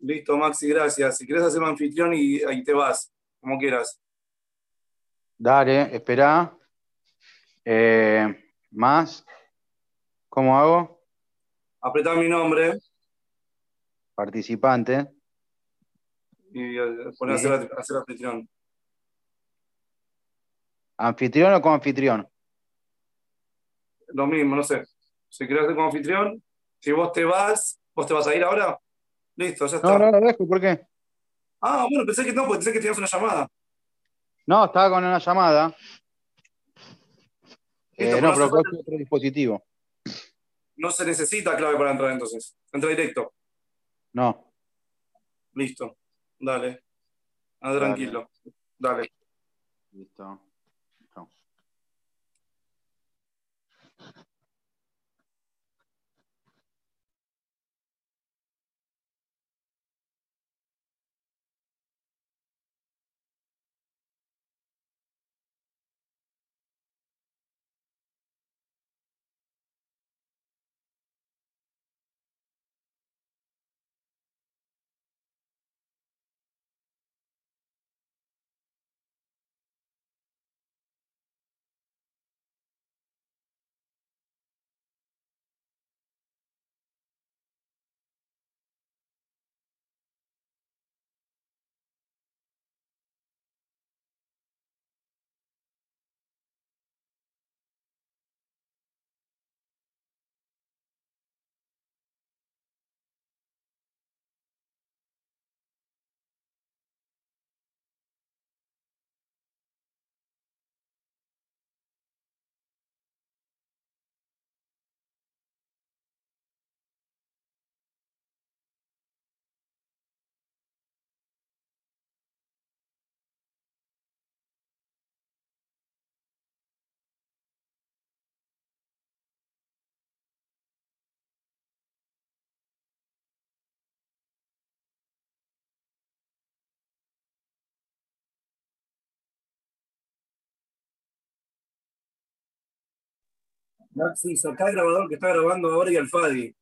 Listo, Maxi, gracias. Si quieres hacer anfitrión y ahí te vas, como quieras. Dale, espera. Eh, más. ¿Cómo hago? Apretá mi nombre Participante. y eh, poner a Sí. hacer, hacer anfitrión. ¿Anfitrión o como anfitrión? Lo mismo, no sé. Si quieres hacer como anfitrión, si vos te vas, ¿vos te vas a ir ahora? Listo, ya está. No, no lo dejo, ¿por qué? Ah, bueno, pensé que no, porque pensé que tenías una llamada. No, estaba con una llamada. Eh, no, pero con otro dispositivo. No se necesita clave para entrar entonces. Entra directo. No. Listo. Dale. Dale. tranquilo. Dale. Listo. Maxi, sacá el grabador que está grabando ahora y al Fadi.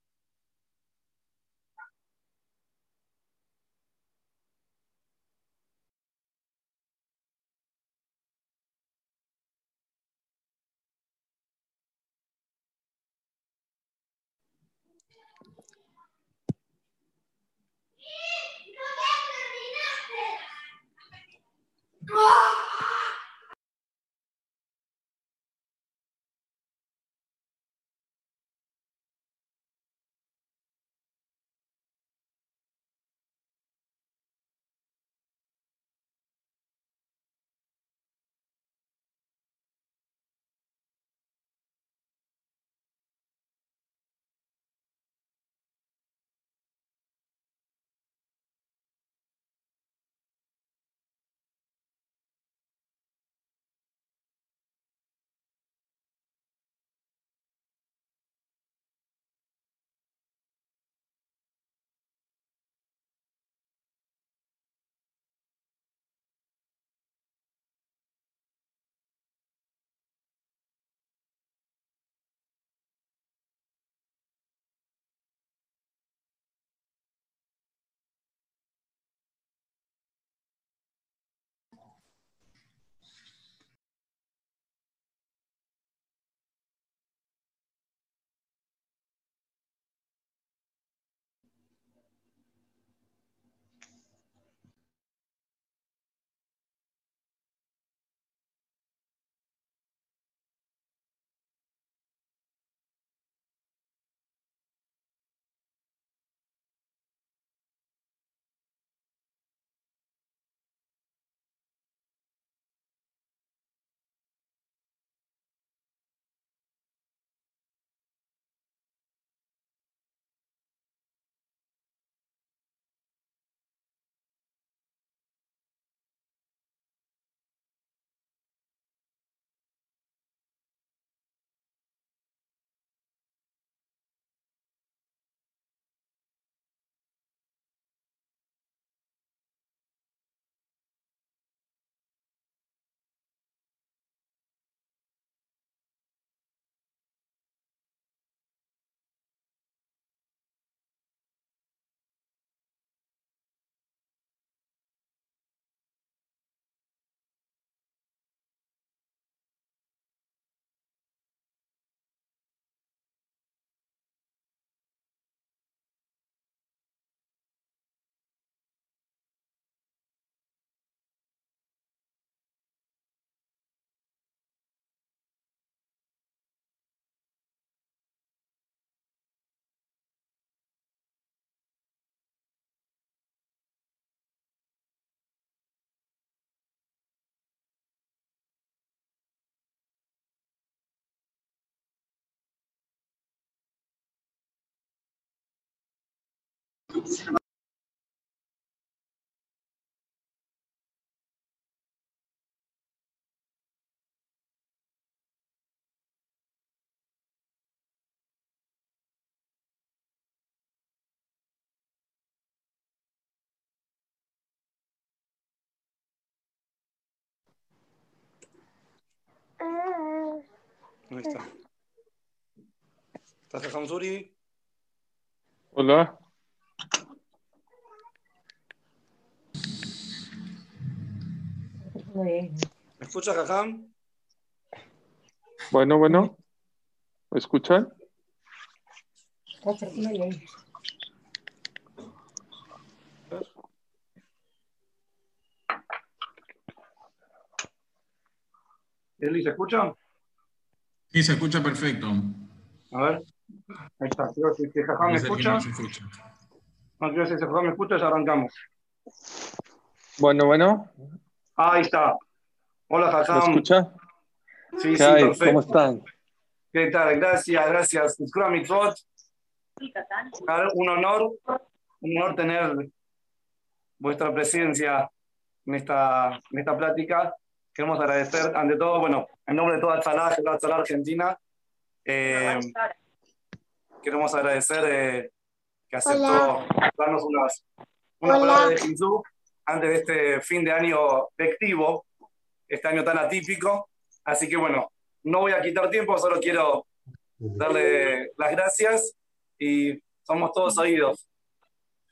Ahí está. ¿Estás Jajam Suri? Hola. ¿Me escuchas, Jajam? Bueno, bueno. ¿Me escuchan? Eli, ¿se escucha? Sí, se escucha perfecto. A ver. Ahí está. Creo que si Jajam me escucha. no se escucha. Creo que si Jajam me escucha, ya arrancamos. Bueno, bueno. Ahí está. Hola, ¿Me Jajam. escucha? Sí, ¿Qué sí, hay? perfecto. ¿Cómo están? ¿Qué tal? Gracias, gracias. Un honor, un honor tener vuestra presencia en esta, en esta plática. Queremos agradecer, ante todo, bueno, en nombre de toda Tzalá, la Tzalá Argentina, eh, queremos agradecer eh, que aceptó darnos unas, una Hola. palabra de Jinzú antes de este fin de año lectivo, este año tan atípico. Así que bueno, no voy a quitar tiempo, solo quiero darle las gracias y somos todos oídos.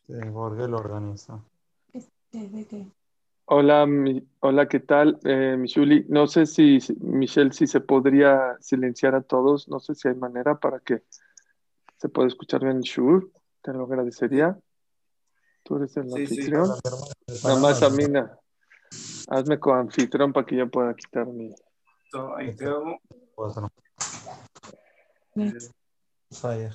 Sí, ¿por qué lo organiza? Hola, mi- hola, ¿qué tal? Eh, Michuli, no sé si, Michelle, si se podría silenciar a todos, no sé si hay manera para que se pueda escuchar bien Shur, te lo agradecería. Tú eres el Sí, sí. anfitrión. Nada más, Amina, hazme coanfitrión para que yo pueda quitar mi... Ahí te hago. Cuatro. Fire.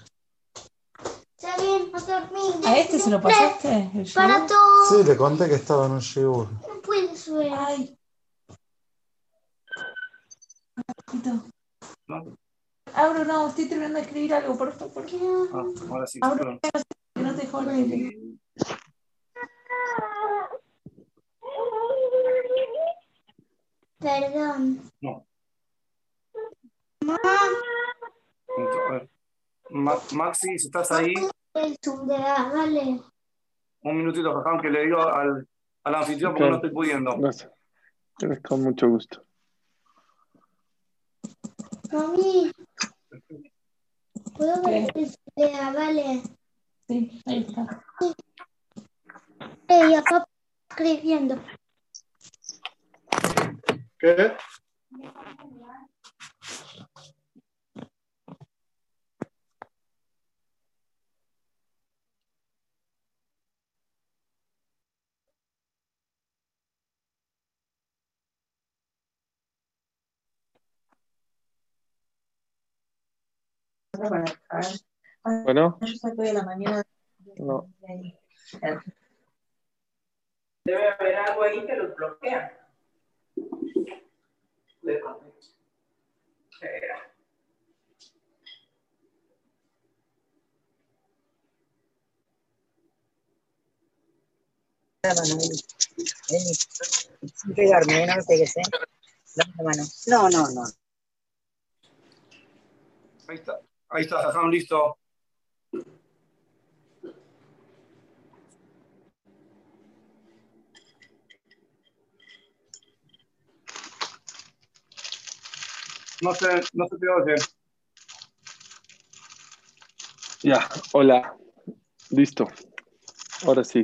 Está bien, a dormir. ¿A este se lo pasaste? ¿El Para todos. Sí, le conté que estaba en un shiur. No puedes ver. Ay. Poquito. ¿no? Abro, no, estoy terminando de escribir algo, por favor. Ah, ahora sí. Abro. perdón. no te jodas. Perdón. No. Mamá, A ver. Ma- Maxi, si estás ahí, ah, dale. un minutito, Jajam, que le digo al, al anfitrión porque no estoy pudiendo. Gracias. Con mucho gusto. Mami, ¿puedo ver ¿Qué? el ah, dale? Sí, ahí está. Ella, papá, escribiendo. ¿Qué? Bueno, no. Debe haber algo ahí que los bloquea. Sin pegarme, no me pegues, ¿eh? Dame la mano. No, no, no. Ahí está. Ahí está, Jajam, listo. No sé, no sé qué oye. Ya, hola. Listo. Ahora sí.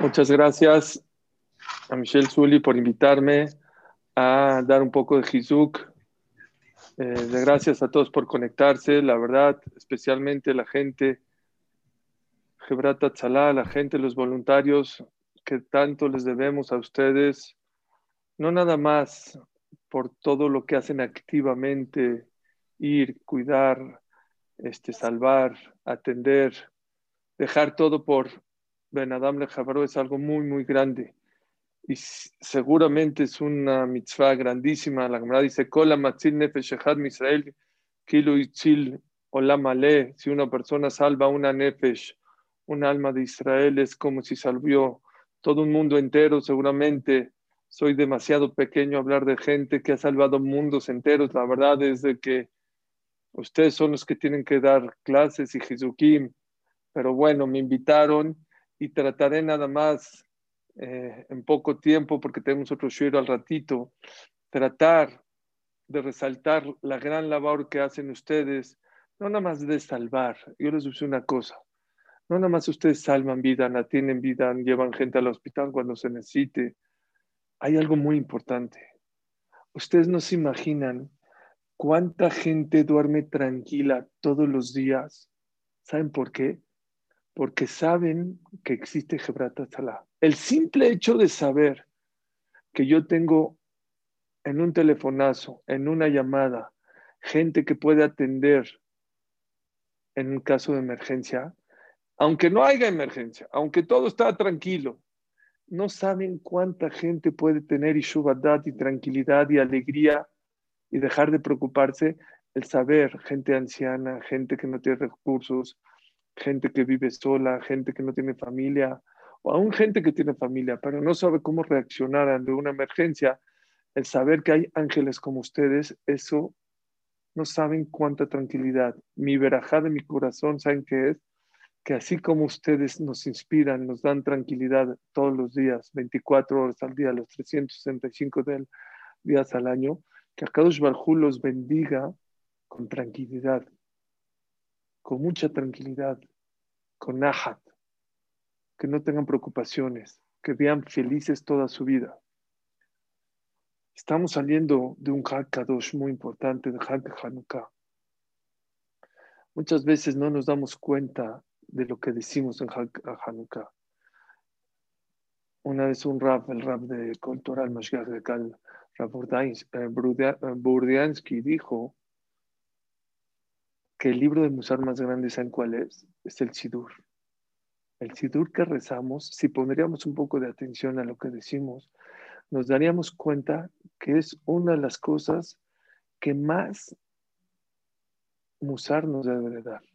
Muchas gracias a Michelle Zully por invitarme a dar un poco de Hizuk. Eh, gracias a todos por conectarse, la verdad, especialmente la gente, Gebrata Tzalá, la gente, los voluntarios, que tanto les debemos a ustedes, no nada más por todo lo que hacen activamente, ir, cuidar, este, salvar, atender, dejar todo por Ben Adam Lejabaró es algo muy, muy grande. Y seguramente es una mitzvah grandísima. La Gemara dice, Kola matzil nefesh echad Misrael, kilo itzil Olam Malé, si una persona salva una nefesh, un alma de Israel, es como si salvió todo un mundo entero, seguramente. Soy demasiado pequeño a hablar de gente que ha salvado mundos enteros. La verdad es de que ustedes son los que tienen que dar clases y Jesuquim. Pero bueno, me invitaron y trataré nada más eh, en poco tiempo, porque tenemos otro show al ratito, tratar de resaltar la gran labor que hacen ustedes, no nada más de salvar. Yo les digo una cosa, no nada más ustedes salvan vida, tienen vida, llevan gente al hospital cuando se necesite. Hay algo muy importante. Ustedes no se imaginan cuánta gente duerme tranquila todos los días. ¿Saben por qué? Porque saben que existe Hebrat Salah. El simple hecho de saber que yo tengo en un telefonazo, en una llamada, gente que puede atender en un caso de emergencia, aunque no haya emergencia, aunque todo está tranquilo, no saben cuánta gente puede tener ishubadat y tranquilidad y alegría y dejar de preocuparse el saber, gente anciana, gente que no tiene recursos, gente que vive sola, gente que no tiene familia, o aún gente que tiene familia, pero no sabe cómo reaccionar ante una emergencia, el saber que hay ángeles como ustedes, eso no saben cuánta tranquilidad. Mi verajá de mi corazón, ¿saben qué es? Que así como ustedes nos inspiran, nos dan tranquilidad todos los días, 24 horas al día, los 365 días al año, que Akadosh Barjú los bendiga con tranquilidad, con mucha tranquilidad, con nahat, que no tengan preocupaciones, que vean felices toda su vida. Estamos saliendo de un Hag Kadosh muy importante, de Hag Hanukkah. Muchas veces no nos damos cuenta de lo que decimos en Hanukkah. Una vez un rap, el rap de Cultural Mashgach de Kal, Rab Burdiansky, dijo que el libro de Musar más grande, ¿saben cuál es? Es el Sidur. El Sidur que rezamos, si pondríamos un poco de atención a lo que decimos, nos daríamos cuenta que es una de las cosas que más Musar nos debe de dar.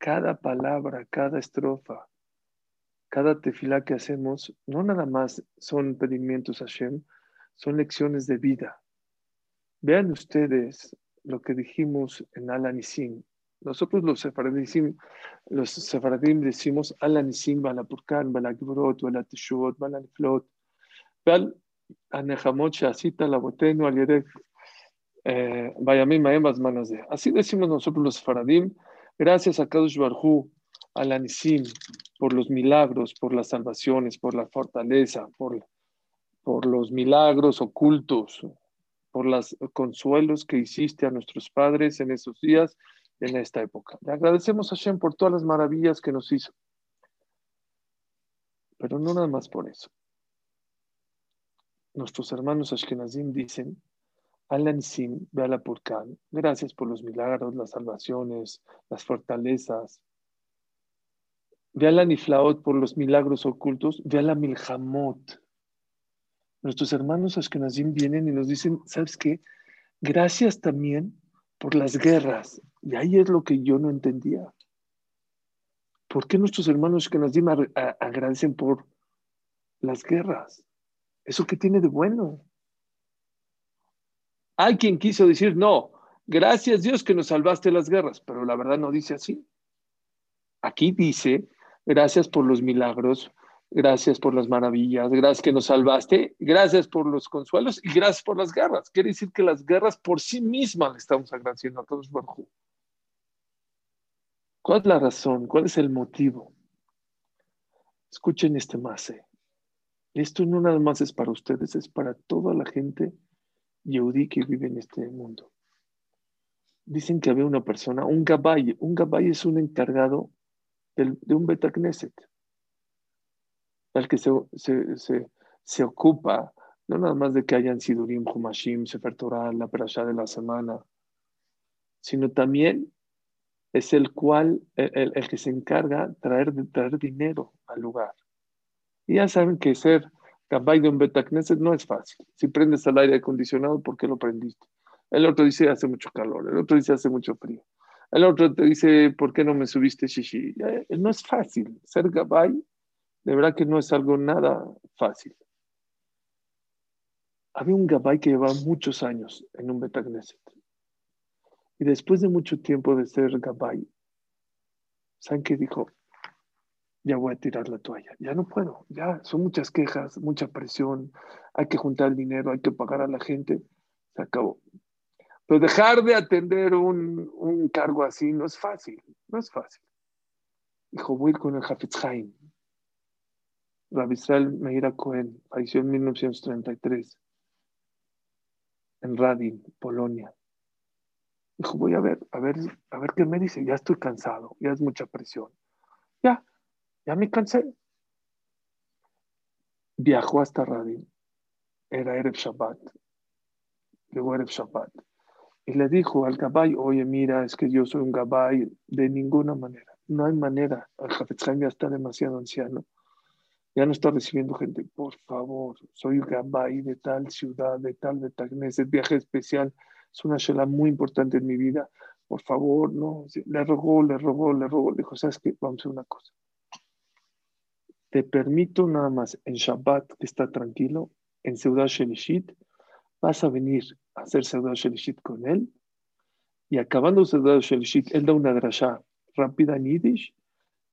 Cada palabra, cada estrofa, cada tefilá que hacemos, no nada más son pedimientos a Hashem, son lecciones de vida. Vean ustedes lo que dijimos en Al-Anisim. Nosotros los sefaradim, los sefaradim decimos Al-Anisim, Balapurkan, Balakbrot, Balateshuvot, Balaniflot, Bal Anejamot, Shasita, Labotenu, Alierek, Bayamim, Maembas, manos de. Así decimos nosotros los sefaradim, gracias a Kadosh Barhu, Al-Anisim, por los milagros, por las salvaciones, por la fortaleza, por, por los milagros ocultos, por los consuelos que hiciste a nuestros padres en esos días, en esta época. Le agradecemos a Hashem por todas las maravillas que nos hizo. Pero no nada más por eso. Nuestros hermanos Ashkenazim dicen, Alan Sim, Beala Purkan, gracias por los milagros, las salvaciones, las fortalezas. Veala Niflaot por los milagros ocultos, Veala Milhamot. Nuestros hermanos Ashkenazim vienen y nos dicen, ¿sabes qué? Gracias también por las guerras. Y ahí es lo que yo no entendía. ¿Por qué nuestros hermanos Ashkenazim agradecen por las guerras? ¿Eso qué tiene de bueno? Hay quien quiso decir, no, gracias Dios que nos salvaste las guerras, pero la verdad no dice así. Aquí dice, gracias por los milagros, gracias por las maravillas, gracias que nos salvaste, gracias por los consuelos y gracias por las guerras. Quiere decir que las guerras por sí mismas le estamos agradeciendo a todos. ¿Cuál es la razón? ¿Cuál es el motivo? Escuchen este mase. Esto no nada más es para ustedes, es para toda la gente yehudí que vive en este mundo. Dicen que había una persona, un gabay. Un gabay es un encargado de un Betacneset, el que se, se, se, se, ocupa no nada más de que hayan Sidurim, Humashim, Sefer Torah, la Perashá de la semana, sino también es el cual, el, el que se encarga traer, traer dinero al lugar. Y ya saben que ser Gabay de un Betacneset no es fácil. Si prendes el aire acondicionado, ¿por qué lo prendiste? El otro dice hace mucho calor, el otro dice hace mucho frío. El otro te dice, ¿por qué no me subiste shishi? Eh, no es fácil. Ser gabay, de verdad que no es algo nada fácil. Había un gabay que llevaba muchos años en un Betagneset. Y después de mucho tiempo de ser gabay, ¿saben qué dijo? Ya voy a tirar la toalla. Ya no puedo. Ya son muchas quejas, mucha presión. Hay que juntar dinero, hay que pagar a la gente. Se acabó. Pero dejar de atender un, cargo así no es fácil. No es fácil. Dijo, voy con el Hafetz Haim. Rabbi Israel Meira Cohen falleció en 1933 en Radin, Polonia. Dijo, voy a ver, a ver, a ver qué me dice. Ya estoy cansado, ya es mucha presión. Ya, ya me cansé. Viajó hasta Radin. Era Erev Shabbat. Llegó Erev Shabbat. Y le dijo al Gabay, oye, mira, es que yo soy un Gabay. De ninguna manera. No hay manera. El Jafetz Haim ya está demasiado anciano. Ya no está recibiendo gente. Por favor, soy un Gabay de tal ciudad, de tal Betagneset, viaje especial. Es una shela muy importante en mi vida. Por favor, no. Le rogó, le rogó, le rogó. Le dijo, ¿sabes qué? Vamos a hacer una cosa. Te permito nada más en Shabbat, que está tranquilo, en Seudat Shelishit, vas a venir a hacer Seudat Shelishit con él. Y acabando Seudat Shelishit, él da una drasha rápida en Yiddish.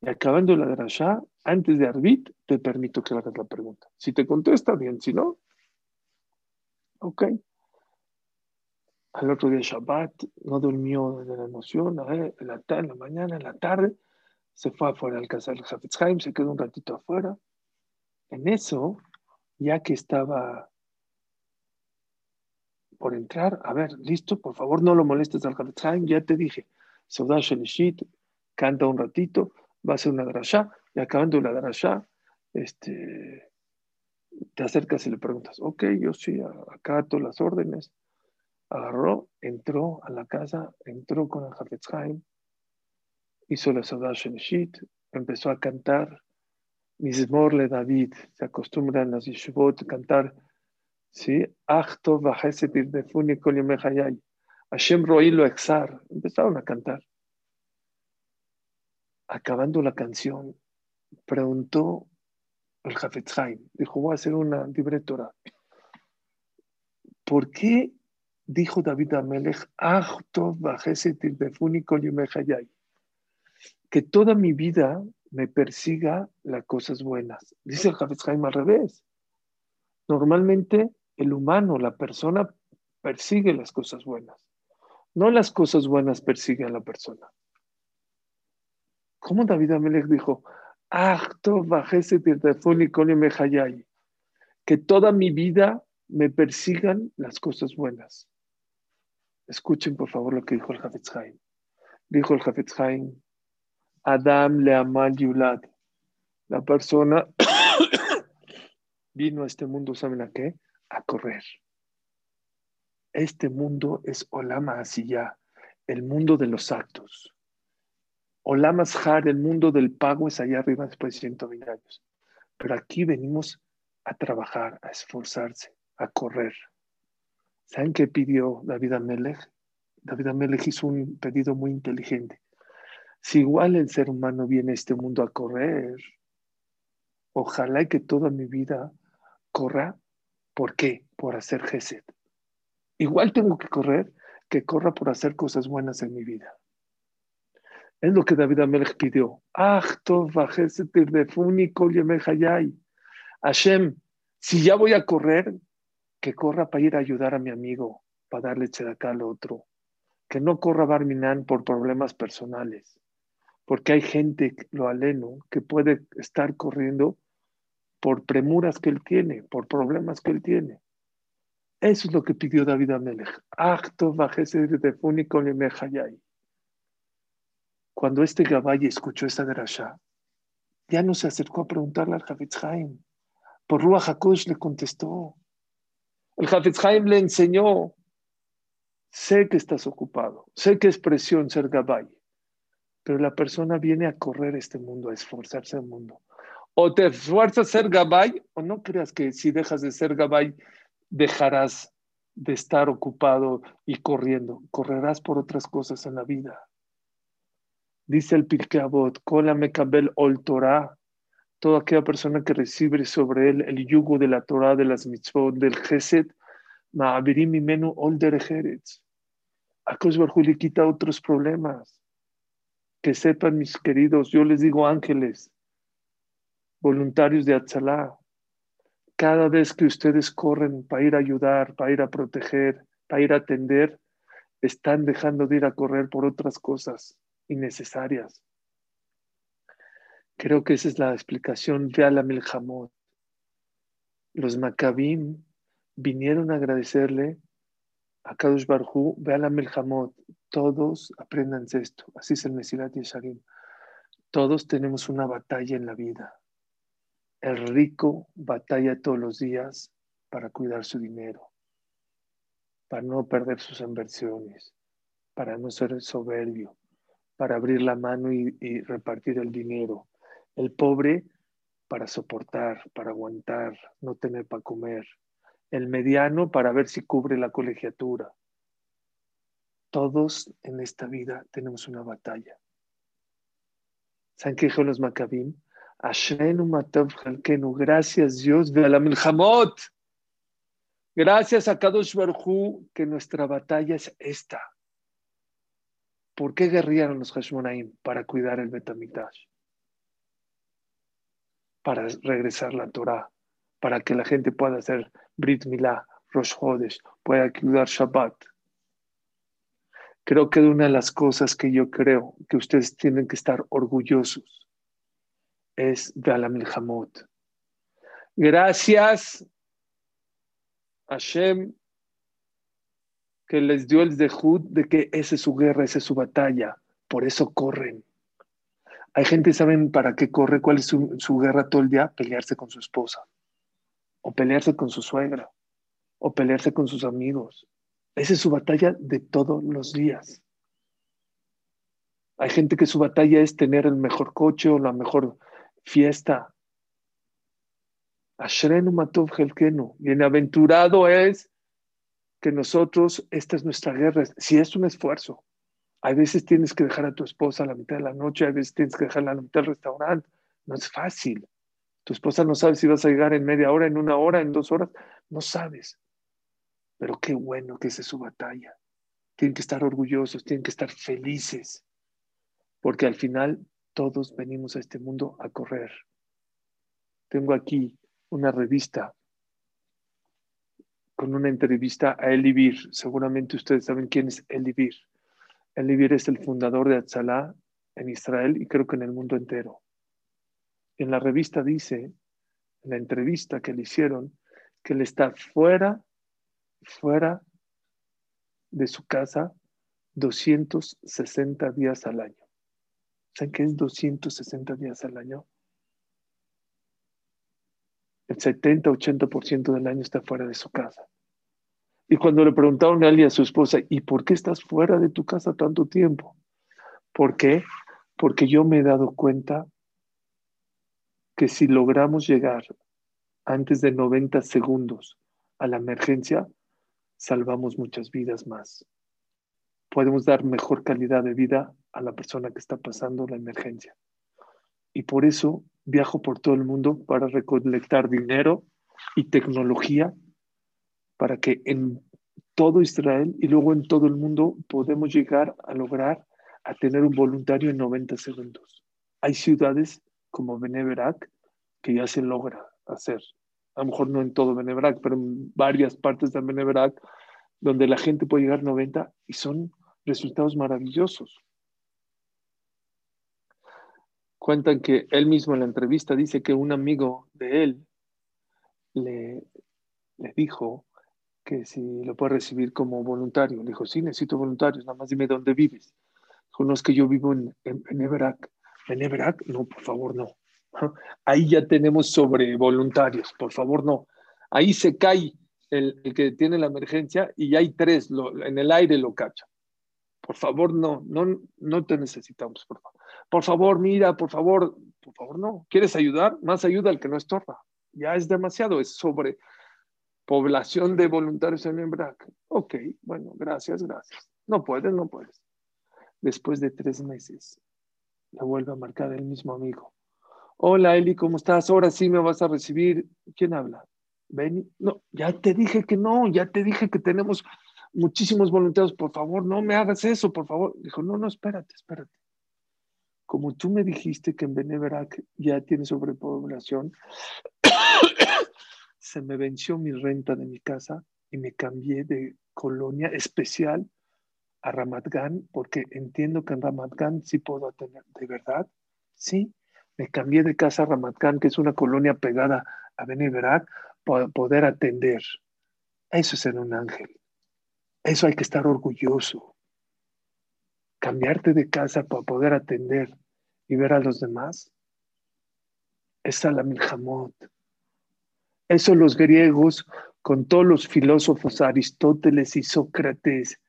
Y acabando la drasha, antes de Arbit, te permito que hagas la pregunta. Si te contesta, bien. Si no, ok. Al otro día Shabbat, no durmió de la emoción, en la, en la mañana, en la tarde, se fue afuera al casa del Hafetz Haim, se quedó un ratito afuera. En eso, ya que estaba por entrar, a ver, listo, por favor no lo molestes al Hafetz Haim, ya te dije, Seudah Shelishit, canta un ratito, va a hacer una drasha, y acabando la drasha, este, te acercas y le preguntas, ok, yo sí, acato las órdenes. Agarró, entró a la casa, entró con el Hafetz Haim, hizo la Seudah Shelishit, empezó a cantar Mismorle David, se acostumbra en las yeshivot a cantar, ¿sí? Achto Hashem Roí lo exar, empezaron a cantar. Acabando la canción, preguntó el Hafetz Haim, dijo, voy a hacer una libretora. ¿Por qué dijo David Amelech, Achto Vajeset Irdefuni Kol Yomechayay? Que toda mi vida me persiga las cosas buenas. Dice el Haim al revés. Normalmente el humano, la persona, persigue las cosas buenas. No las cosas buenas persiguen a la persona. ¿Cómo David Amelech dijo, que toda mi vida me persigan las cosas buenas? Escuchen por favor lo que dijo el Hafez Haim. Dijo el Hafez Haim, Adam le amal yulad. La persona vino a este mundo, ¿saben a qué? A correr. Este mundo es Olama Asiyah, el mundo de los actos. Olama Ashar, el mundo del pago, es allá arriba después de 120 años. Pero aquí venimos a trabajar, a esforzarse, a correr. ¿Saben qué pidió David Amelech? David Amelech hizo un pedido muy inteligente. Si igual el ser humano viene a este mundo a correr, ojalá que toda mi vida corra. ¿Por qué? Por hacer Gesed. Igual tengo que correr, que corra por hacer cosas buenas en mi vida. Es lo que David Amelech pidió. Hashem, si ya voy a correr, que corra para ir a ayudar a mi amigo, para darle acá al otro. Que no corra Barminan por problemas personales porque hay gente, lo aleno, que puede estar corriendo por premuras que él tiene, por problemas que él tiene. Eso es lo que pidió David Amelech. Acto de Cuando este Gabay escuchó esta derasha, ya no se acercó a preguntarle al Hafetz Haim. Por Ruach HaKosh le contestó. El Hafetz Haim le enseñó, sé que estás ocupado, sé que es presión ser Gabay, pero la persona viene a correr este mundo, a esforzarse el mundo. O te esfuerzas a ser gabay, o no creas que si dejas de ser gabay, dejarás de estar ocupado y corriendo. Correrás por otras cosas en la vida. Dice el Pirkei Avot, Mekabel Ol Torah, toda aquella persona que recibe sobre él el yugo de la Torah, de las mitzvot, del Gesed, Ma'abirim Mimenu Ol Derejeretz. A Baruj le quita otros problemas. Que sepan, mis queridos, yo les digo ángeles, voluntarios de Atzalá, cada vez que ustedes corren para ir a ayudar, para ir a proteger, para ir a atender, están dejando de ir a correr por otras cosas innecesarias. Creo que esa es la explicación de Alamil Hamot. Los Maccabim vinieron a agradecerle a Kadosh Barhu, Hamot. Todos aprendan esto. Así es el Mesilat Yesharim. Todos tenemos una batalla en la vida. El rico batalla todos los días para cuidar su dinero, para no perder sus inversiones, para no ser soberbio, para abrir la mano y repartir el dinero. El pobre para soportar, para aguantar, no tener para comer. El mediano para ver si cubre la colegiatura. Todos en esta vida tenemos una batalla. ¿Saben qué dijo los Maccabim? Gracias Dios, Milhamot. Gracias a Kadosh Baruj que nuestra batalla es esta. ¿Por qué guerrearon los Hashmonaim? Para cuidar el Betamitash. Para regresar la Torah. Para que la gente pueda hacer Brit Milah, Rosh Hodesh, pueda cuidar Shabbat. Creo que una de las cosas que yo creo que ustedes tienen que estar orgullosos es de Alam. Gracias Hashem que les dio el dejud de que esa es su guerra, esa es su batalla. Por eso corren. Hay gente, ¿saben para qué corre? ¿Cuál es su, su guerra todo el día? Pelearse con su esposa. O pelearse con su suegra. O pelearse con sus amigos. Esa es su batalla de todos los días. Hay gente que su batalla es tener el mejor coche o la mejor fiesta. Ashrenu Matov Helkenu. Bienaventurado es que nosotros, esta es nuestra guerra. Si es un esfuerzo, hay veces tienes que dejar a tu esposa a la mitad de la noche, hay veces tienes que dejarla a la mitad del restaurante. No es fácil. Tu esposa no sabe si vas a llegar en media hora, en una hora, en dos horas. No sabes. Pero qué bueno que esa es su batalla. Tienen que estar orgullosos, tienen que estar felices. Porque al final todos venimos a este mundo a correr. Tengo aquí una revista con una entrevista a Elivir. Seguramente ustedes saben quién es Elivir. Elivir es el fundador de Atzalá en Israel y creo que en el mundo entero. En la revista dice, en la entrevista que le hicieron, que él está fuera, fuera de su casa 260 días al año. ¿Saben qué es 260 días al año? el 70-80% del año está fuera de su casa. Y cuando le preguntaron a y a su esposa, ¿y por qué estás fuera de tu casa tanto tiempo? ¿Por qué? Porque yo me he dado cuenta que si logramos llegar antes de 90 segundos a la emergencia, salvamos muchas vidas más. Podemos dar mejor calidad de vida a la persona que está pasando la emergencia. Y por eso viajo por todo el mundo para recolectar dinero y tecnología para que en todo Israel y luego en todo el mundo podemos llegar a lograr a tener un voluntario en 90 segundos. Hay ciudades como Beneverac que ya se logra hacer. A lo mejor no en todo Beneverac, pero en varias partes de Beneverac donde la gente puede llegar a 90 y son resultados maravillosos. Cuentan que él mismo en la entrevista dice que un amigo de él le, le dijo que si lo puede recibir como voluntario. Le dijo, sí, necesito voluntarios, nada más dime dónde vives. Dijo, no, es que yo vivo en, en, en Everac. ¿En Everac? No, por favor, no. Ahí ya tenemos sobre voluntarios, por favor, no. Ahí se cae el, que tiene la emergencia y hay tres, en el aire lo cacha. Por favor, no, no, no te necesitamos, por favor. Por favor, mira, por favor, por favor, no. ¿Quieres ayudar? Más ayuda al que no estorba. Ya es demasiado, es sobre población de voluntarios en Embrac. Ok, bueno, gracias, gracias. No puedes, no puedes. Después de tres meses, Le vuelve a marcar el mismo amigo. Hola Eli, ¿cómo estás? Ahora sí me vas a recibir. ¿Quién habla? Benny. No, ya te dije que no, ya te dije que tenemos muchísimos voluntarios. Por favor, no me hagas eso, por favor. Dijo, no, no, espérate, espérate. Como tú me dijiste que en Beneverac ya tiene sobrepoblación, se me venció mi renta de mi casa y me cambié de colonia especial a Ramat Gan, porque entiendo que en Ramat Gan sí puedo atender, ¿de verdad? Sí, me cambié de casa a Ramat Gan, que es una colonia pegada a Beneverac, para poder atender. Eso es ser un ángel. Eso hay que estar orgulloso. Cambiarte de casa para poder atender y ver a los demás. Es Milhamot. Eso los griegos, con todos los filósofos, Aristóteles y Sócrates,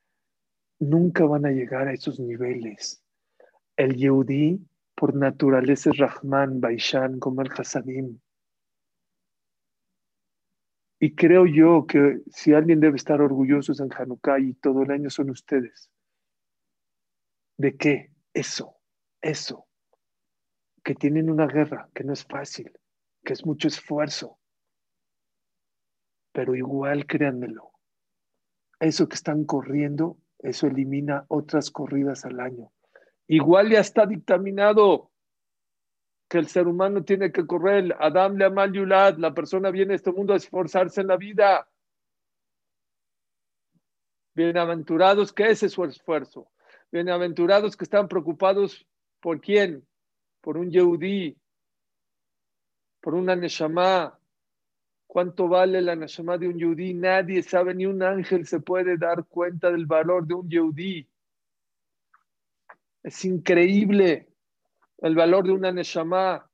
nunca van a llegar a esos niveles. El Yehudi, por naturaleza, es Rahman, Baishan, como el Hasadim. Y creo yo que si alguien debe estar orgulloso en Hanukkah y todo el año son ustedes. ¿De qué? Eso, eso. Que tienen una guerra, que no es fácil, que es mucho esfuerzo. Pero igual créanmelo. Eso que están corriendo, eso elimina otras corridas al año. Igual ya está dictaminado que el ser humano tiene que correr. Adam le amal yulad, la persona viene a este mundo a esforzarse en la vida. Bienaventurados que ese es su esfuerzo. Bienaventurados que están preocupados por quién? Por un Yehudí, por una Neshama. ¿Cuánto vale la Neshama de un Yehudí? Nadie sabe, ni un ángel se puede dar cuenta del valor de un Yehudí. Es increíble el valor de una Neshama,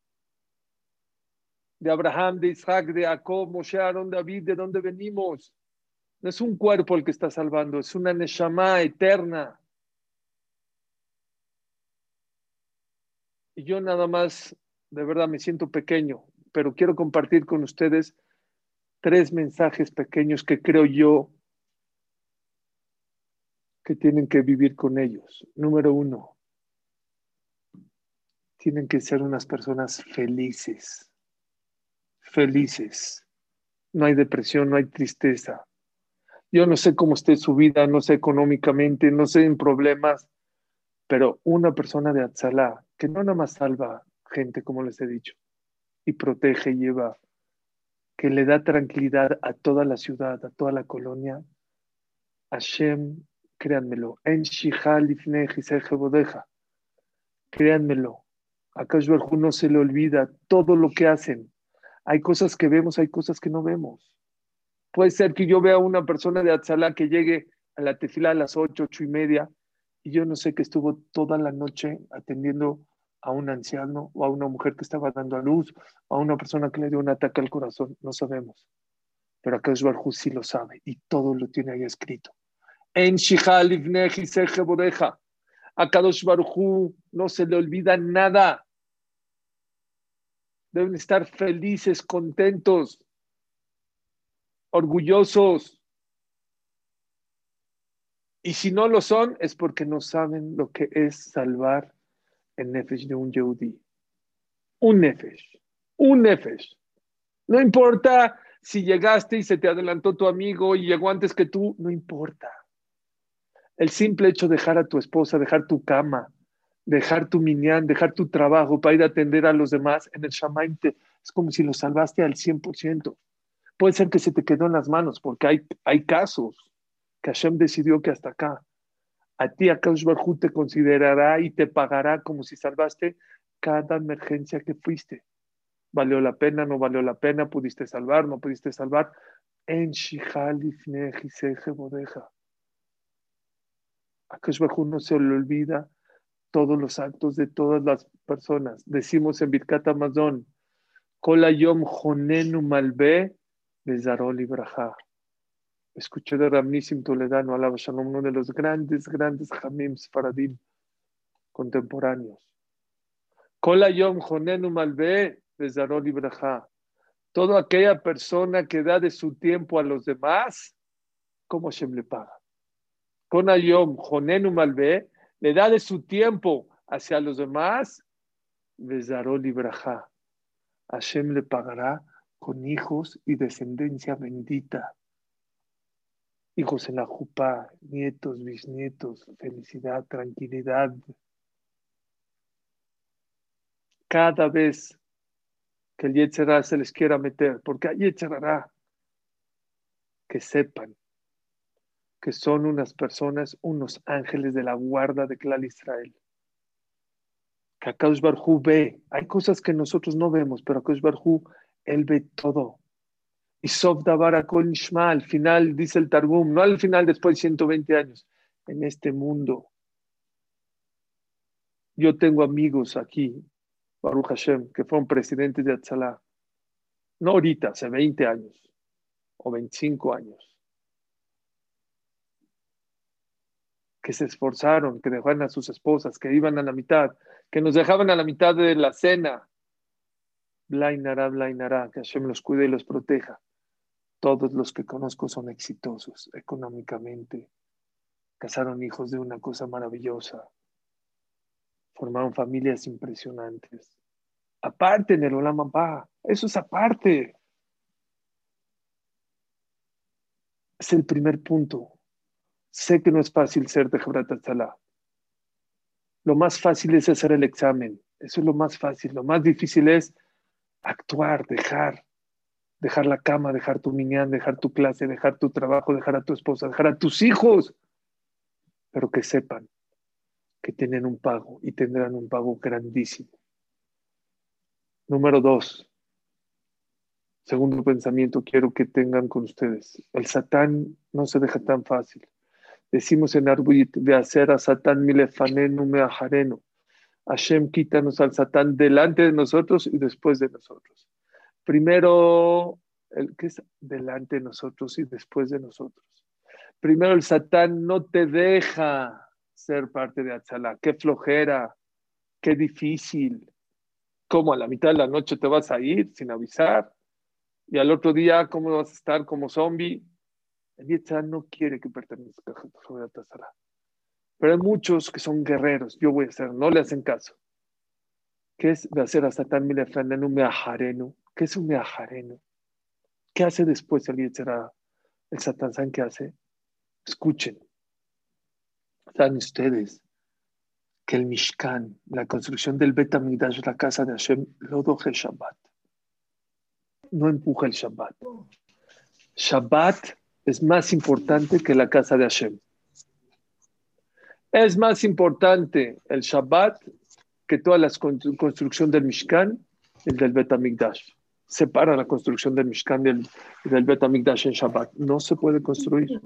de Abraham, de Isaac, de Jacob, Moshe, Aaron, David, de dónde venimos. No es un cuerpo el que está salvando, es una Neshama eterna. Y yo nada más, de verdad, me siento pequeño, pero quiero compartir con ustedes tres mensajes pequeños que creo yo que tienen que vivir con ellos. Número uno, tienen que ser unas personas felices, felices. No hay depresión, no hay tristeza. Yo no sé cómo esté su vida, no sé económicamente, no sé en problemas, pero una persona de Atzalá, que no nada más salva gente, como les he dicho, y protege y lleva, que le da tranquilidad a toda la ciudad, a toda la colonia, Hashem, créanmelo, en Shihal bodeja, créanmelo, a Kash no se le olvida todo lo que hacen. Hay cosas que vemos, hay cosas que no vemos. Puede ser que yo vea a una persona de Atzalá que llegue a la tefila a las ocho, ocho y media, y yo no sé que estuvo toda la noche atendiendo a un anciano o a una mujer que estaba dando a luz, o a una persona que le dio un ataque al corazón, no sabemos. Pero Akash Barhu sí lo sabe y todo lo tiene ahí escrito. En Shihal Ibneji Bodeja. A Kadosh Barujú no se le olvida nada. Deben estar felices, contentos, orgullosos. Y si no lo son, es porque no saben lo que es salvar el nefesh de un Yehudi. Un nefesh, un nefesh. No importa si llegaste y se te adelantó tu amigo y llegó antes que tú, no importa. El simple hecho de dejar a tu esposa, dejar tu cama, dejar tu minyan, dejar tu trabajo para ir a atender a los demás en el Shamaim, es como si lo salvaste al 100%. Puede ser que se te quedó en las manos, porque hay, hay casos que Hashem decidió que hasta acá. A ti, a Barhu te considerará y te pagará como si salvaste cada emergencia que fuiste. ¿Valió la pena? ¿No valió la pena? ¿Pudiste salvar? ¿No pudiste salvar? En Shihal Bodeja. A Barhu no se le olvida todos los actos de todas las personas. Decimos en Birkat Amazon, Kolayom Jonenu Malbe Bezarol Ibraja. Escuché de Ramnisim Toledano, alaba Shalom, uno de los grandes, grandes Hamim Faradim contemporáneos. Kolayom Jonenu Malbe Bezarol Ibraja. Toda aquella persona que da de su tiempo a los demás, ¿cómo Shem le paga? Kolayom Jonenu Malbe le da de su tiempo hacia los demás, Bezarol y Braja. Hashem le pagará con hijos y descendencia bendita. Hijos en la jupa, nietos, bisnietos, felicidad, tranquilidad. Cada vez que el Yetzerá se les quiera meter, porque hay Yetzerá, que sepan que son unas personas, unos ángeles de la guarda de Clal Israel. Que Akadosh Barjú ve, hay cosas que nosotros no vemos, pero Akadosh Barjú, él ve todo. Y Sof Dabar Kol Nishma, al final, dice el Targum, no al final después de 120 años, en este mundo. Yo tengo amigos aquí, Baruch Hashem, que fueron presidentes de Atzalá. No ahorita, hace 20 años o 25 años. Que se esforzaron, que dejaban a sus esposas, que iban a la mitad, que nos dejaban a la mitad de la cena. Blainará, Blainará, que Hashem los cuide y los proteja. Todos los que conozco son exitosos económicamente. Casaron hijos de una cosa maravillosa. Formaron familias impresionantes. Aparte en el Olam eso es aparte. Es el primer punto. Sé que no es fácil ser de Atzalá. Lo más fácil es hacer el examen. Eso es lo más fácil. Lo más difícil es actuar, dejar. Dejar la cama, dejar tu niñán, dejar tu clase, dejar tu trabajo, dejar a tu esposa, dejar a tus hijos. Pero que sepan que tienen un pago y tendrán un pago grandísimo. Número dos, segundo pensamiento quiero que tengan con ustedes. El Satán no se deja tan fácil. Decimos en Arbuit, de hacer a Satán milefanenu meajarenu. Hashem quítanos al Satán delante de nosotros y después de nosotros. Primero, el que es delante de nosotros y después de nosotros. Primero el Satán no te deja ser parte de Atzalá. Qué flojera, qué difícil. ¿Cómo a la mitad de la noche te vas a ir sin avisar? Y al otro día, ¿cómo vas a estar como zombie? El Yetzirah no quiere que pertenezca a Atzalá. Pero hay muchos que son guerreros. Yo voy a hacer, no le hacen caso. ¿Qué es de hacer a Satán un meajareno? ¿Qué es un meajareno? ¿Qué hace después el Yetzirah? El Satán, ¿saben qué hace? Escuchen. Saben ustedes que el Mishkan, la construcción del Bet Amidash, la casa de Hashem, lo doje el Shabbat. No empuja el Shabbat. Shabbat es más importante que la casa de Hashem. Es más importante el Shabbat que toda la construcción del Mishkan y del Bet Amigdash. Separa la construcción del Mishkan y del, del Bet Amigdash en Shabbat. No se puede construir.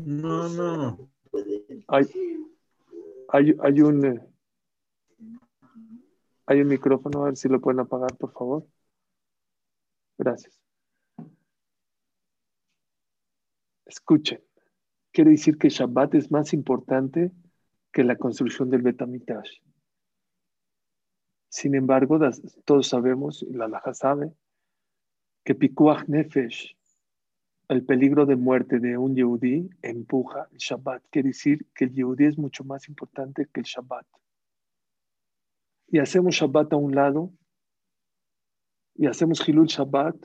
No, no. Hay, hay, hay un eh, hay un micrófono, a ver si lo pueden apagar, por favor. Gracias. Escuchen. Quiere decir que Shabbat es más importante que la construcción del Betamitash. Sin embargo, todos sabemos, y la Laja sabe, que Pikuach Nefesh, el peligro de muerte de un Yehudí empuja el Shabbat. Quiere decir que el Yehudí es mucho más importante que el Shabbat. Y hacemos Shabbat a un lado y hacemos Hilul Shabbat.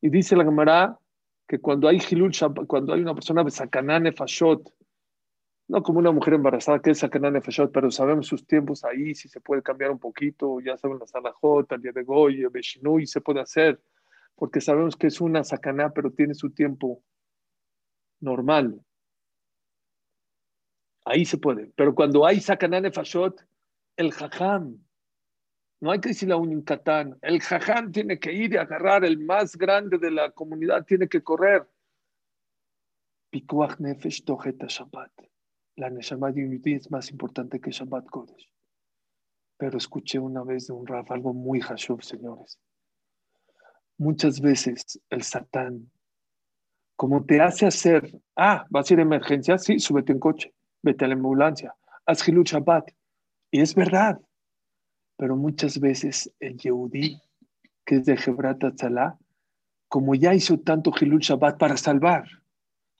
Y dice la Gemara que cuando hay Hilul Shabbat, cuando hay una persona de Sakaná Nefashot, no como una mujer embarazada que es Sakaná Nefashot, pero sabemos sus tiempos ahí, si se puede cambiar un poquito, ya saben la Salahot, el día de Goy, y se puede hacer porque sabemos que es una sacaná, pero tiene su tiempo normal. Ahí se puede. Pero cuando hay sacaná nefashot, el jajam, no hay que decirle a un incatán, el jajam tiene que ir y agarrar, el más grande de la comunidad tiene que correr. Pikuach nefesh tojeta Shabbat. La neshama un es más importante que Shabbat Kodesh. Pero escuché una vez de un Raf algo muy hashuv, señores muchas veces el Satán, como te hace hacer, ah, vas a ir a emergencia, sí, súbete en coche, vete a la ambulancia, haz Hilul Shabbat. Y es verdad, pero muchas veces el Yehudí, que es de Hebrat Atzalá, como ya hizo tanto Hilul Shabbat para salvar,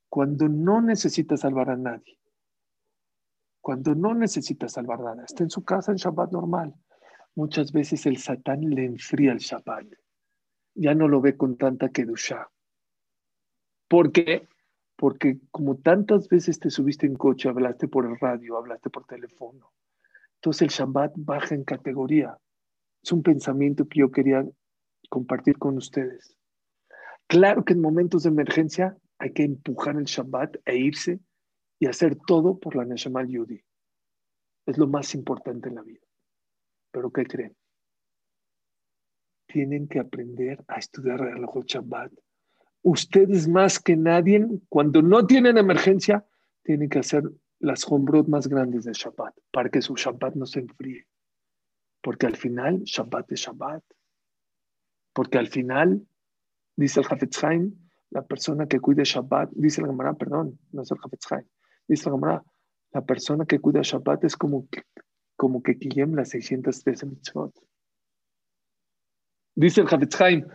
cuando no necesita salvar a nadie, cuando no necesita salvar nada, está en su casa en Shabbat normal, muchas veces el Satán le enfría el Shabbat. Ya no lo ve con tanta kedusha. ¿Por qué? Porque como tantas veces te subiste en coche, hablaste por el radio, hablaste por teléfono, entonces el Shabbat baja en categoría. Es un pensamiento que yo quería compartir con ustedes. Claro que en momentos de emergencia hay que empujar el Shabbat e irse y hacer todo por la Neshama Yudi. Es lo más importante en la vida. Pero ¿qué creen? Tienen que aprender a estudiar el Shabbat. Ustedes más que nadie, cuando no tienen emergencia, tienen que hacer las hombrot más grandes de Shabbat para que su Shabbat no se enfríe. Porque al final, Shabbat es Shabbat. Porque al final, dice el Hafetz Haim, la persona que cuide Shabbat, dice la Gemara, perdón, no es el Hafetz Haim, dice la Gemara, la persona que cuida Shabbat es como que, como que las 613 mitzvot. Dice el Hafetz Haim,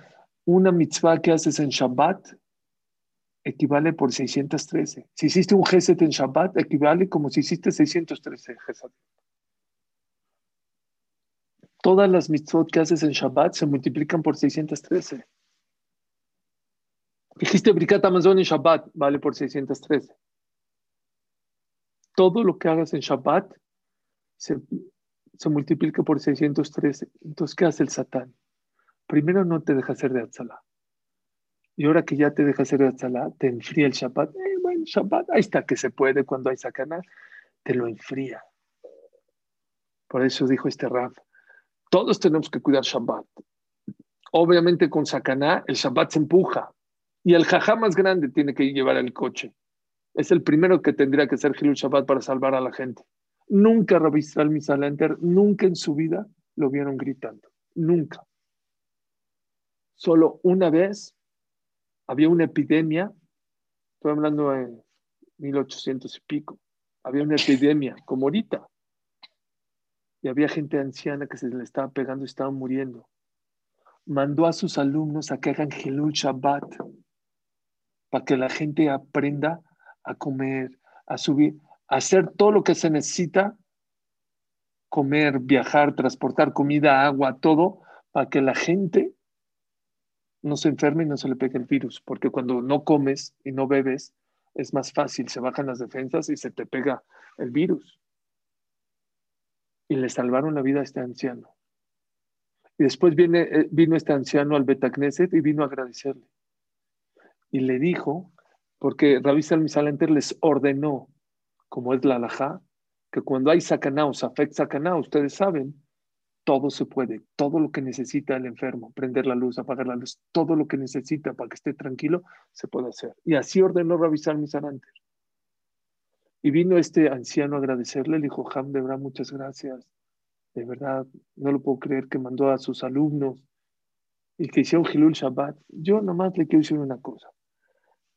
una mitzvah que haces en Shabbat equivale por 613. Si hiciste un Geset en Shabbat, equivale como si hiciste 613 Geset. Todas las mitzvot que haces en Shabbat se multiplican por 613. Dijiste Brikat Amazon en Shabbat, vale por 613. Todo lo que hagas en Shabbat se, se multiplica por 613. Entonces, ¿qué hace el Satán? Primero no te deja hacer de Atzalá. Y ahora que ya te deja hacer de Atzalá, te enfría el Shabbat. Eh, bueno, Shabbat, ahí está que se puede cuando hay sacana, te lo enfría. Por eso dijo este Raf, todos tenemos que cuidar Shabbat. Obviamente con Sakaná el Shabbat se empuja y el jajá más grande tiene que llevar el coche. Es el primero que tendría que ser Hilul Shabbat para salvar a la gente. Nunca Rabbi Israel Misalenter, nunca en su vida lo vieron gritando. Nunca. Solo una vez había una epidemia, estoy hablando en 1800 y pico, había una epidemia como ahorita, y había gente anciana que se le estaba pegando y estaba muriendo. Mandó a sus alumnos a que hagan Hilul Shabbat para que la gente aprenda a comer, a subir, a hacer todo lo que se necesita, comer, viajar, transportar comida, agua, todo, para que la gente no se enferme y no se le pegue el virus, porque cuando no comes y no bebes, es más fácil, se bajan las defensas y se te pega el virus y le salvaron la vida a este anciano. Y después viene, eh, vino este anciano al Betacneset y vino a agradecerle. Y le dijo, porque Rabbi Salmisalenter les ordenó, como es la alajá, que cuando hay sacaná o safek sacaná, ustedes saben, todo se puede, todo lo que necesita el enfermo, prender la luz, apagar la luz, todo lo que necesita para que esté tranquilo, se puede hacer. Y así ordenó Rabbi Salmisalenter. Y vino este anciano a agradecerle, le dijo, Ham, de verdad, muchas gracias. De verdad, no lo puedo creer que mandó a sus alumnos y que hicieron Hilul Shabbat. Yo nomás le quiero decir una cosa.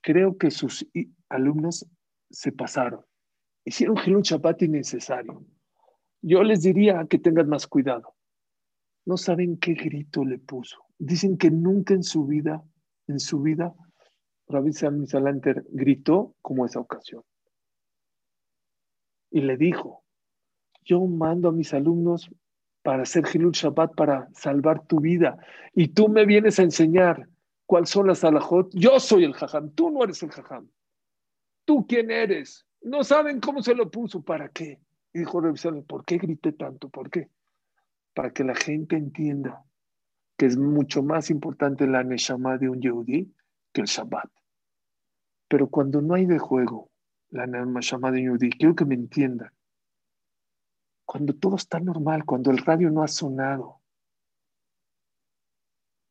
Creo que sus alumnos se pasaron. Hicieron Hilul Shabbat innecesario. Yo les diría que tengan más cuidado. No saben qué grito le puso. Dicen que nunca en su vida, en su vida, Rabbi Sam Salanter gritó como esa ocasión y le dijo, yo mando a mis alumnos para hacer Hilul Shabbat, para salvar tu vida, y tú me vienes a enseñar cuáles son las alajot. Yo soy el jajam, tú no eres el jajam. ¿Tú quién eres? No saben cómo se lo puso, ¿para qué? Y dijo ¿por qué grité tanto? ¿Por qué? Para que la gente entienda que es mucho más importante la Neshama de un Yehudi que el Shabbat. Pero cuando no hay de juego, la Neshama de Yehudi, quiero que me entiendan. Cuando todo está normal, cuando el radio no ha sonado.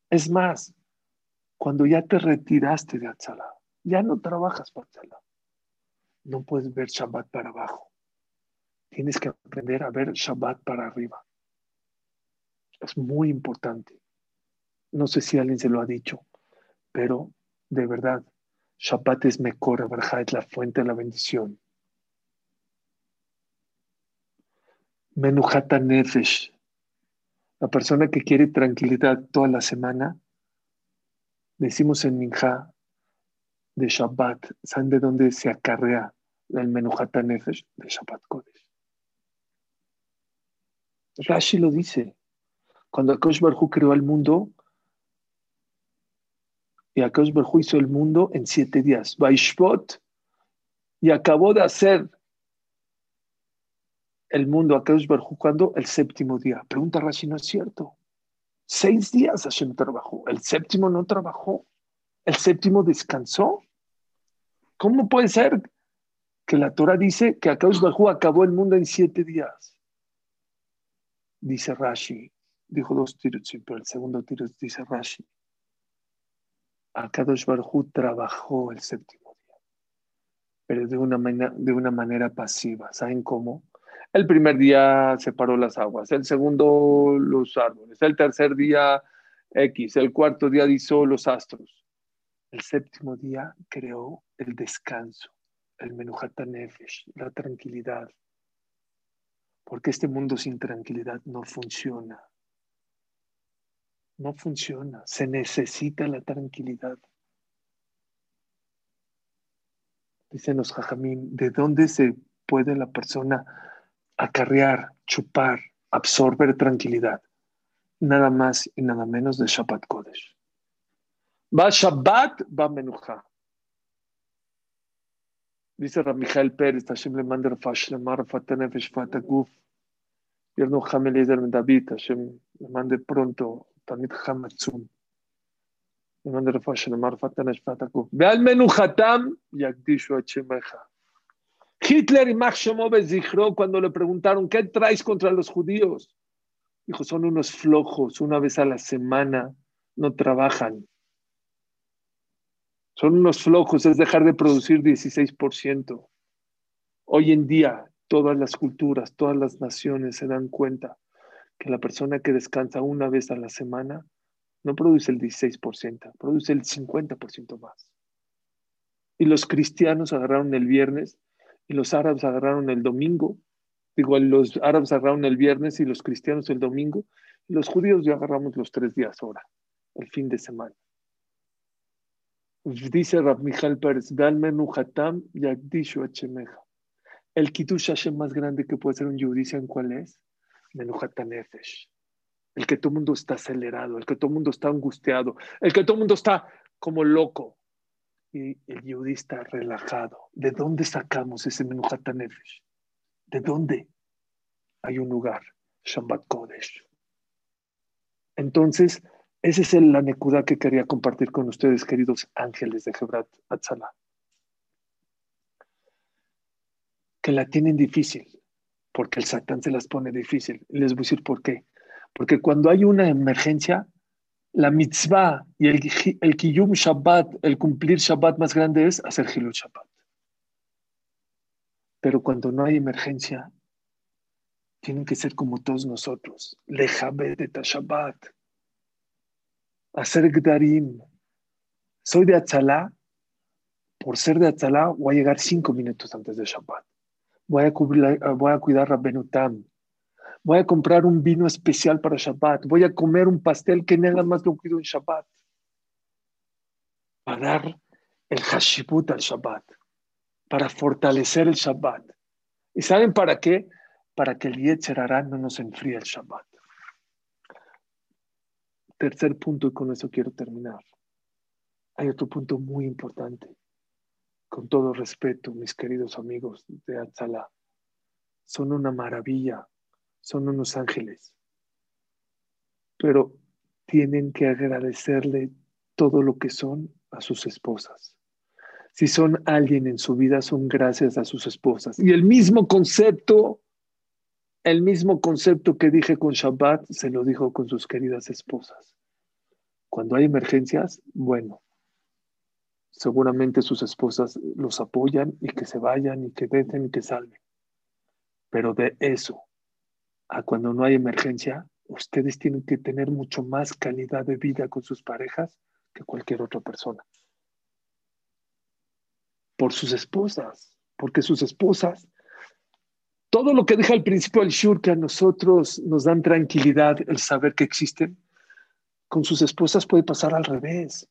Es más, cuando ya te retiraste de Atzalá, ya no trabajas para Atzalá, no puedes ver Shabbat para abajo. Tienes que aprender a ver Shabbat para arriba. Es muy importante. No sé si alguien se lo ha dicho, pero de verdad, Shabbat es Barja, es la fuente de la bendición. Menuhata Nefesh, la persona que quiere tranquilidad toda la semana, decimos en Minja, de Shabbat. ¿Saben de dónde se acarrea el Menuhat Nefesh? De Shabbat Kodesh. Rashi lo dice. Cuando Akash Barhu creó el mundo, y Akash Barhu hizo el mundo en siete días. Vaishbot, y acabó de hacer el mundo Akash Barhu cuando? El séptimo día. Pregunta Rashi, no es cierto. Seis días Hashem trabajó. El séptimo no trabajó. El séptimo descansó. ¿Cómo puede ser que la Torah dice que Akash Barhu acabó el mundo en siete días? Dice Rashi, dijo dos tiros, pero el segundo tiro dice Rashi. Akadosh Barhu trabajó el séptimo día, pero de una, manera, de una manera pasiva. ¿Saben cómo? El primer día separó las aguas, el segundo los árboles, el tercer día X, el cuarto día hizo los astros. El séptimo día creó el descanso, el Menuhatanefesh, la tranquilidad. Porque este mundo sin tranquilidad no funciona. No funciona. Se necesita la tranquilidad. Dicen los jajamín, ¿de dónde se puede la persona acarrear, chupar, absorber tranquilidad? Nada más y nada menos de Shabbat Kodesh. Va Shabbat, va Menuja. Dice Ramijael Pérez, Hashem le manda Fashlemar, Fatanefesh, Fataguf. Yerno Hamelezer David, Hashem le mande pronto, Tamit Hamatzum. Le mande Fashlemar, Fatanesh, Fataguf. Ve al Menujatam, Yagdishu Hachemeja. Hitler y Max Zichro, cuando le preguntaron, ¿qué traes contra los judíos? Dijo, son unos flojos, una vez a la semana no trabajan. Son unos flojos, es dejar de producir 16%. Hoy en día, todas las culturas, todas las naciones se dan cuenta que la persona que descansa una vez a la semana no produce el 16%, produce el 50% más. Y los cristianos agarraron el viernes y los árabes agarraron el domingo. Digo, los árabes agarraron el viernes y los cristianos el domingo. Los judíos ya agarramos los tres días ahora, el fin de semana. Dice Rab Michal Pérez, Hatam Yagdishu Hachemeja. El Kiddush Hashem más grande que puede ser un yudí, ¿saben cuál es? Menuhatanefesh. El que todo mundo está acelerado, el que todo mundo está angustiado, el que todo mundo está como loco. Y el yudí está relajado. ¿De dónde sacamos ese Menuhatanefesh? ¿De dónde? Hay un lugar, Shabbat Kodesh. Entonces, esa es la nekuda que quería compartir con ustedes, queridos ángeles de Hebrat Atzala. Que la tienen difícil, porque el Satán se las pone difícil. Les voy a decir por qué. Porque cuando hay una emergencia, la mitzvah y el, kiyum Shabbat, el cumplir Shabbat más grande es hacer Hilul Shabbat. Pero cuando no hay emergencia, tienen que ser como todos nosotros. Lejabe Shabbat hacer Gdarim. Soy de Atzalá, por ser de Atzalá voy a llegar cinco minutos antes de Shabbat. Voy a, cubrir, voy a cuidar. Voy a comprar un vino especial para Shabbat. Voy a comer un pastel que nada más lo cuido en Shabbat. Para dar el hashibut al Shabbat. Para fortalecer el Shabbat. ¿Y saben para qué? Para que el Yetzer no nos enfríe el Shabbat. Tercer punto, y con eso quiero terminar. Hay otro punto muy importante. Con todo respeto, mis queridos amigos de Atzalá, son una maravilla, son unos ángeles, pero tienen que agradecerle todo lo que son a sus esposas. Si son alguien en su vida, son gracias a sus esposas. Y el mismo concepto, el mismo concepto que dije con Shabbat, se lo dijo con sus queridas esposas. Cuando hay emergencias, bueno, seguramente sus esposas los apoyan y que se vayan y que dejen y que salven. Pero de eso a cuando no hay emergencia, ustedes tienen que tener mucho más calidad de vida con sus parejas que cualquier otra persona. Por sus esposas, porque sus esposas, todo lo que deja al principio el Shur, que a nosotros nos dan tranquilidad el saber que existen, con sus esposas puede pasar al revés.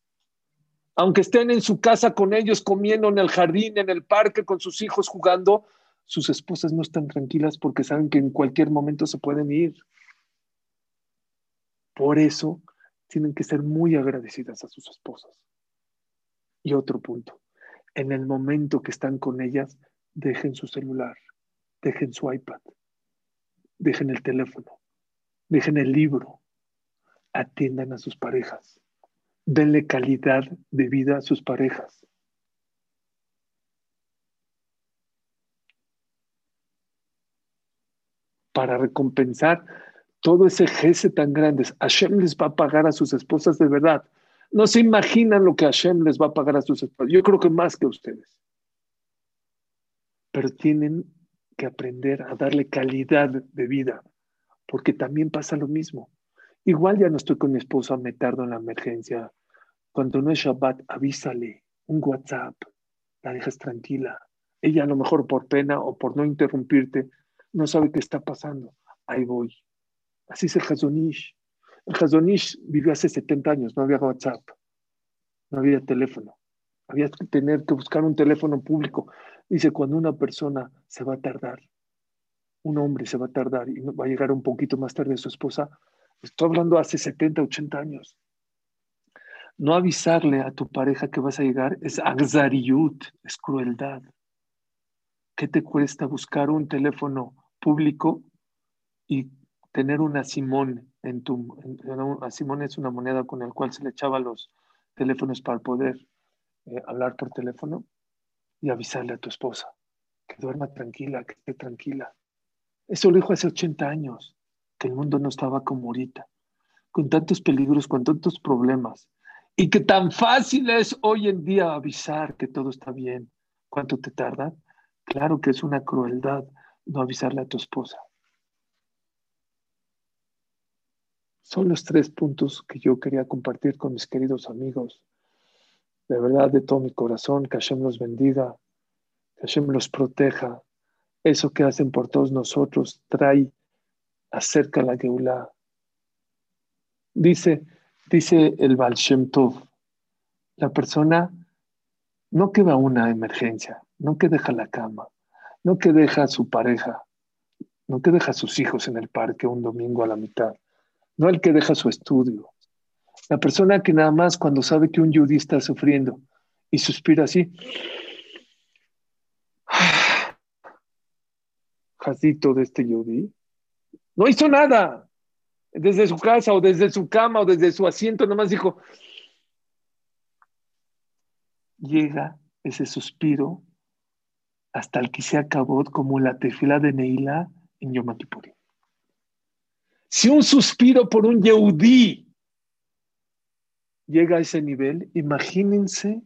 Aunque estén en su casa con ellos, comiendo en el jardín, en el parque, con sus hijos jugando, sus esposas no están tranquilas porque saben que en cualquier momento se pueden ir. Por eso tienen que ser muy agradecidas a sus esposas. Y otro punto, en el momento que están con ellas, dejen su celular, dejen su iPad, dejen el teléfono, dejen el libro, atiendan a sus parejas, denle calidad de vida a sus parejas. Para recompensar todo ese jefe tan grande, Hashem les va a pagar a sus esposas de verdad. No se imaginan lo que Hashem les va a pagar a sus esposas. Yo creo que más que ustedes. Pero tienen que aprender a darle calidad de vida, porque también pasa lo mismo. Igual ya no estoy con mi esposa, me tardo en la emergencia. Cuando no es Shabbat, avísale, un WhatsApp, la dejas tranquila. Ella a lo mejor por pena o por no interrumpirte, no sabe qué está pasando. Ahí voy. Así es el Hazonish. El Hazonish vivió hace 70 años, no había WhatsApp, no había teléfono. Había que tener que buscar un teléfono público. Dice, cuando una persona se va a tardar, un hombre se va a tardar y va a llegar un poquito más tarde su esposa, estoy hablando hace 70, 80 años. No avisarle a tu pareja que vas a llegar es agzariyut, es crueldad. ¿Qué te cuesta buscar un teléfono público y tener una simón en tu... Una simón es una moneda con la cual se le echaba los teléfonos para poder eh, hablar por teléfono y avisarle a tu esposa que duerma tranquila, que esté tranquila. Eso lo dijo hace 80 años, que el mundo no estaba como ahorita, con tantos peligros, con tantos problemas, y que tan fácil es hoy en día avisar que todo está bien. ¿Cuánto te tarda? Claro que es una crueldad no avisarle a tu esposa. Son los tres puntos que yo quería compartir con mis queridos amigos. De verdad, de todo mi corazón, que Hashem los bendiga, que Hashem los proteja. Eso que hacen por todos nosotros trae, acerca la Geulah. Dice, dice el Baal Tov, la persona no que va a una emergencia, no que deja la cama, no que deja a su pareja, no que deja a sus hijos en el parque un domingo a la mitad, no el que deja su estudio. La persona que nada más cuando sabe que un yudí está sufriendo y suspira así, jazito de este yudí, no hizo nada. Desde su casa o desde su cama o desde su asiento, nada más dijo, llega ese suspiro hasta el que se acabó como la tefila de Neila en Yom Kippurim. Si un suspiro por un Yehudí llega a ese nivel, imagínense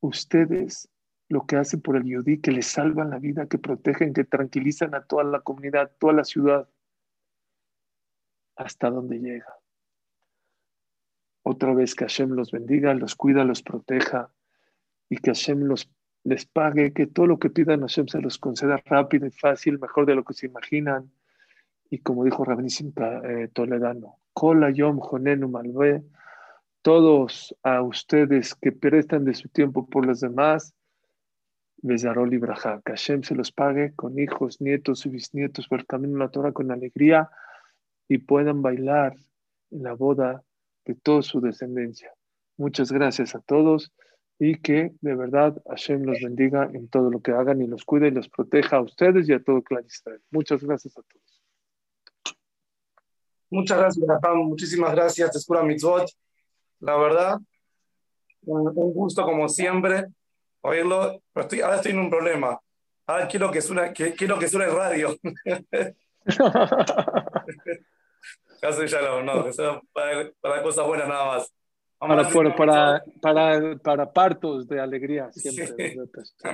ustedes lo que hacen por el Yehudí, que les salvan la vida, que protegen, que tranquilizan a toda la comunidad, toda la ciudad, hasta donde llega. Otra vez que Hashem los bendiga, los cuida, los proteja y que Hashem los, les pague, que todo lo que pidan Hashem se los conceda rápido y fácil, mejor de lo que se imaginan. Y como dijo Rabenísimo eh, Toledano, Kola Yom Jonenu Malve, todos a ustedes que prestan de su tiempo por los demás, Besarol y Braja, que Hashem se los pague con hijos, nietos y bisnietos por el camino de la Torah con alegría y puedan bailar en la boda de toda su descendencia. Muchas gracias a todos y que de verdad Hashem los bendiga en todo lo que hagan y los cuide y los proteja a ustedes y a todo Clan Israel. Muchas gracias a todos. Muchas gracias, Rafa. Muchísimas gracias, Teskura Mitzvot. La verdad, un, gusto como siempre oírlo, pero estoy, ahora estoy en un problema. Ahora quiero que suene, quiero que suene radio. Casi ya lo, no, para, para, cosas buenas nada más. Para, para, para, para, para partos de alegría siempre. Sí.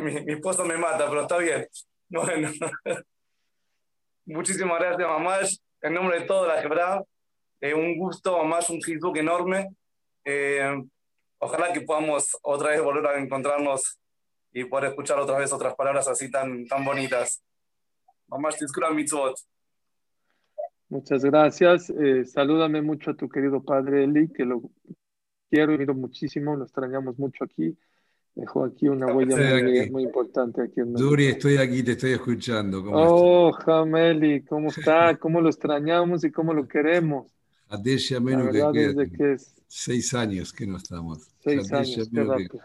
Mi, mi esposo me mata, pero está bien. Bueno. Muchísimas gracias, mamás. En nombre de toda la quebrada, eh, un gusto, mamás, un hizuk enorme. Eh, ojalá que podamos otra vez volver a encontrarnos y poder escuchar otra vez otras palabras así tan, tan bonitas. Muchas gracias. Eh, salúdame mucho a tu querido padre Eli, que lo quiero y miro muchísimo, lo extrañamos mucho aquí. Dejó aquí una huella muy, aquí. muy importante aquí en. Duri, estoy aquí, te estoy escuchando. ¿Cómo estás? Oh, Jameli, ¿cómo está? ¿Cómo lo extrañamos y cómo lo queremos? Adesha La menos que verdad queda. desde que es Seis años que no estamos. seis años, qué rápido.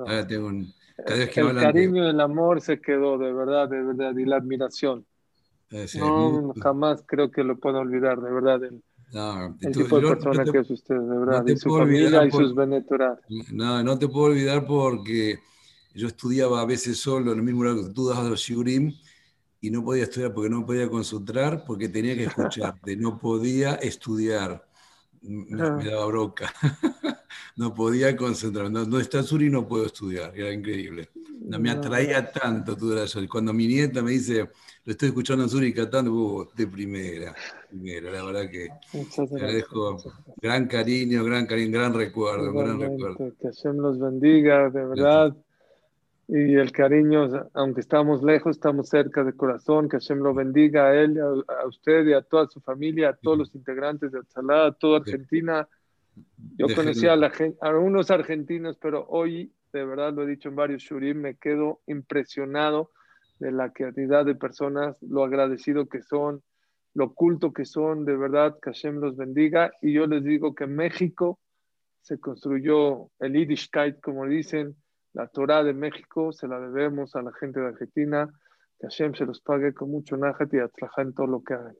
Ahora tengo un. Cada vez que el de- cariño y el amor se quedó, de verdad, de verdad, y la admiración. No, jamás creo que lo puedo olvidar, de verdad, el, No, el tú- tipo de yo no persona te- que es usted, de verdad, te y su familia y por- sus. No, no te puedo olvidar porque yo estudiaba a veces solo en el mismo lugar que tú dabas los shiurim y no podía estudiar porque no podía concentrar porque tenía que escucharte, no podía estudiar. Me, Ah. me daba broca. No podía concentrarme. No, no está Suri no puedo estudiar. Era increíble. No, me atraía tanto eras Suri. Cuando mi nieta me dice, lo estoy escuchando a Suri cantando, uh, de primera, primera. La verdad que te gracias. agradezco gran cariño, gran cariño, gran recuerdo, gran recuerdo. que Hashem los bendiga, de verdad. Y el cariño, aunque estamos lejos, estamos cerca de corazón. Que Hashem lo bendiga a él, a, a usted y a toda su familia, a todos los integrantes de Atzalá, a toda Argentina. Yo Déjenme- conocí a, la, a unos argentinos, pero hoy, de verdad lo he dicho en varios shurim, me quedo impresionado de la cantidad de personas, lo agradecido que son, lo culto que son, de verdad, que Hashem los bendiga. Y yo les digo que en México se construyó el Yiddishkeit, como dicen, la Torah de México, se la debemos a la gente de Argentina, que Hashem se los pague con mucho nájat y atraja en todo lo que hagan.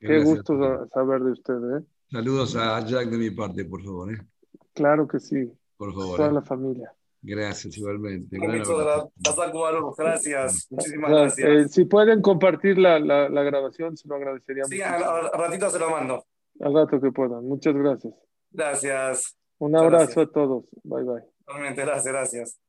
Qué Gracias. gusto sa- saber de ustedes, ¿eh? Saludos a Jack de mi parte, por favor. ¿eh? Claro que sí, Por favor. toda ¿eh? la familia. Gracias, igualmente. Gracias. Muchísimas Eh, gracias. si pueden compartir la, la, la grabación, se lo agradecería Sí, mucho. al, al ratito se lo mando. Al rato que puedan. Muchas gracias. Gracias. Un abrazo gracias. a todos. Bye bye. Realmente, gracias, gracias.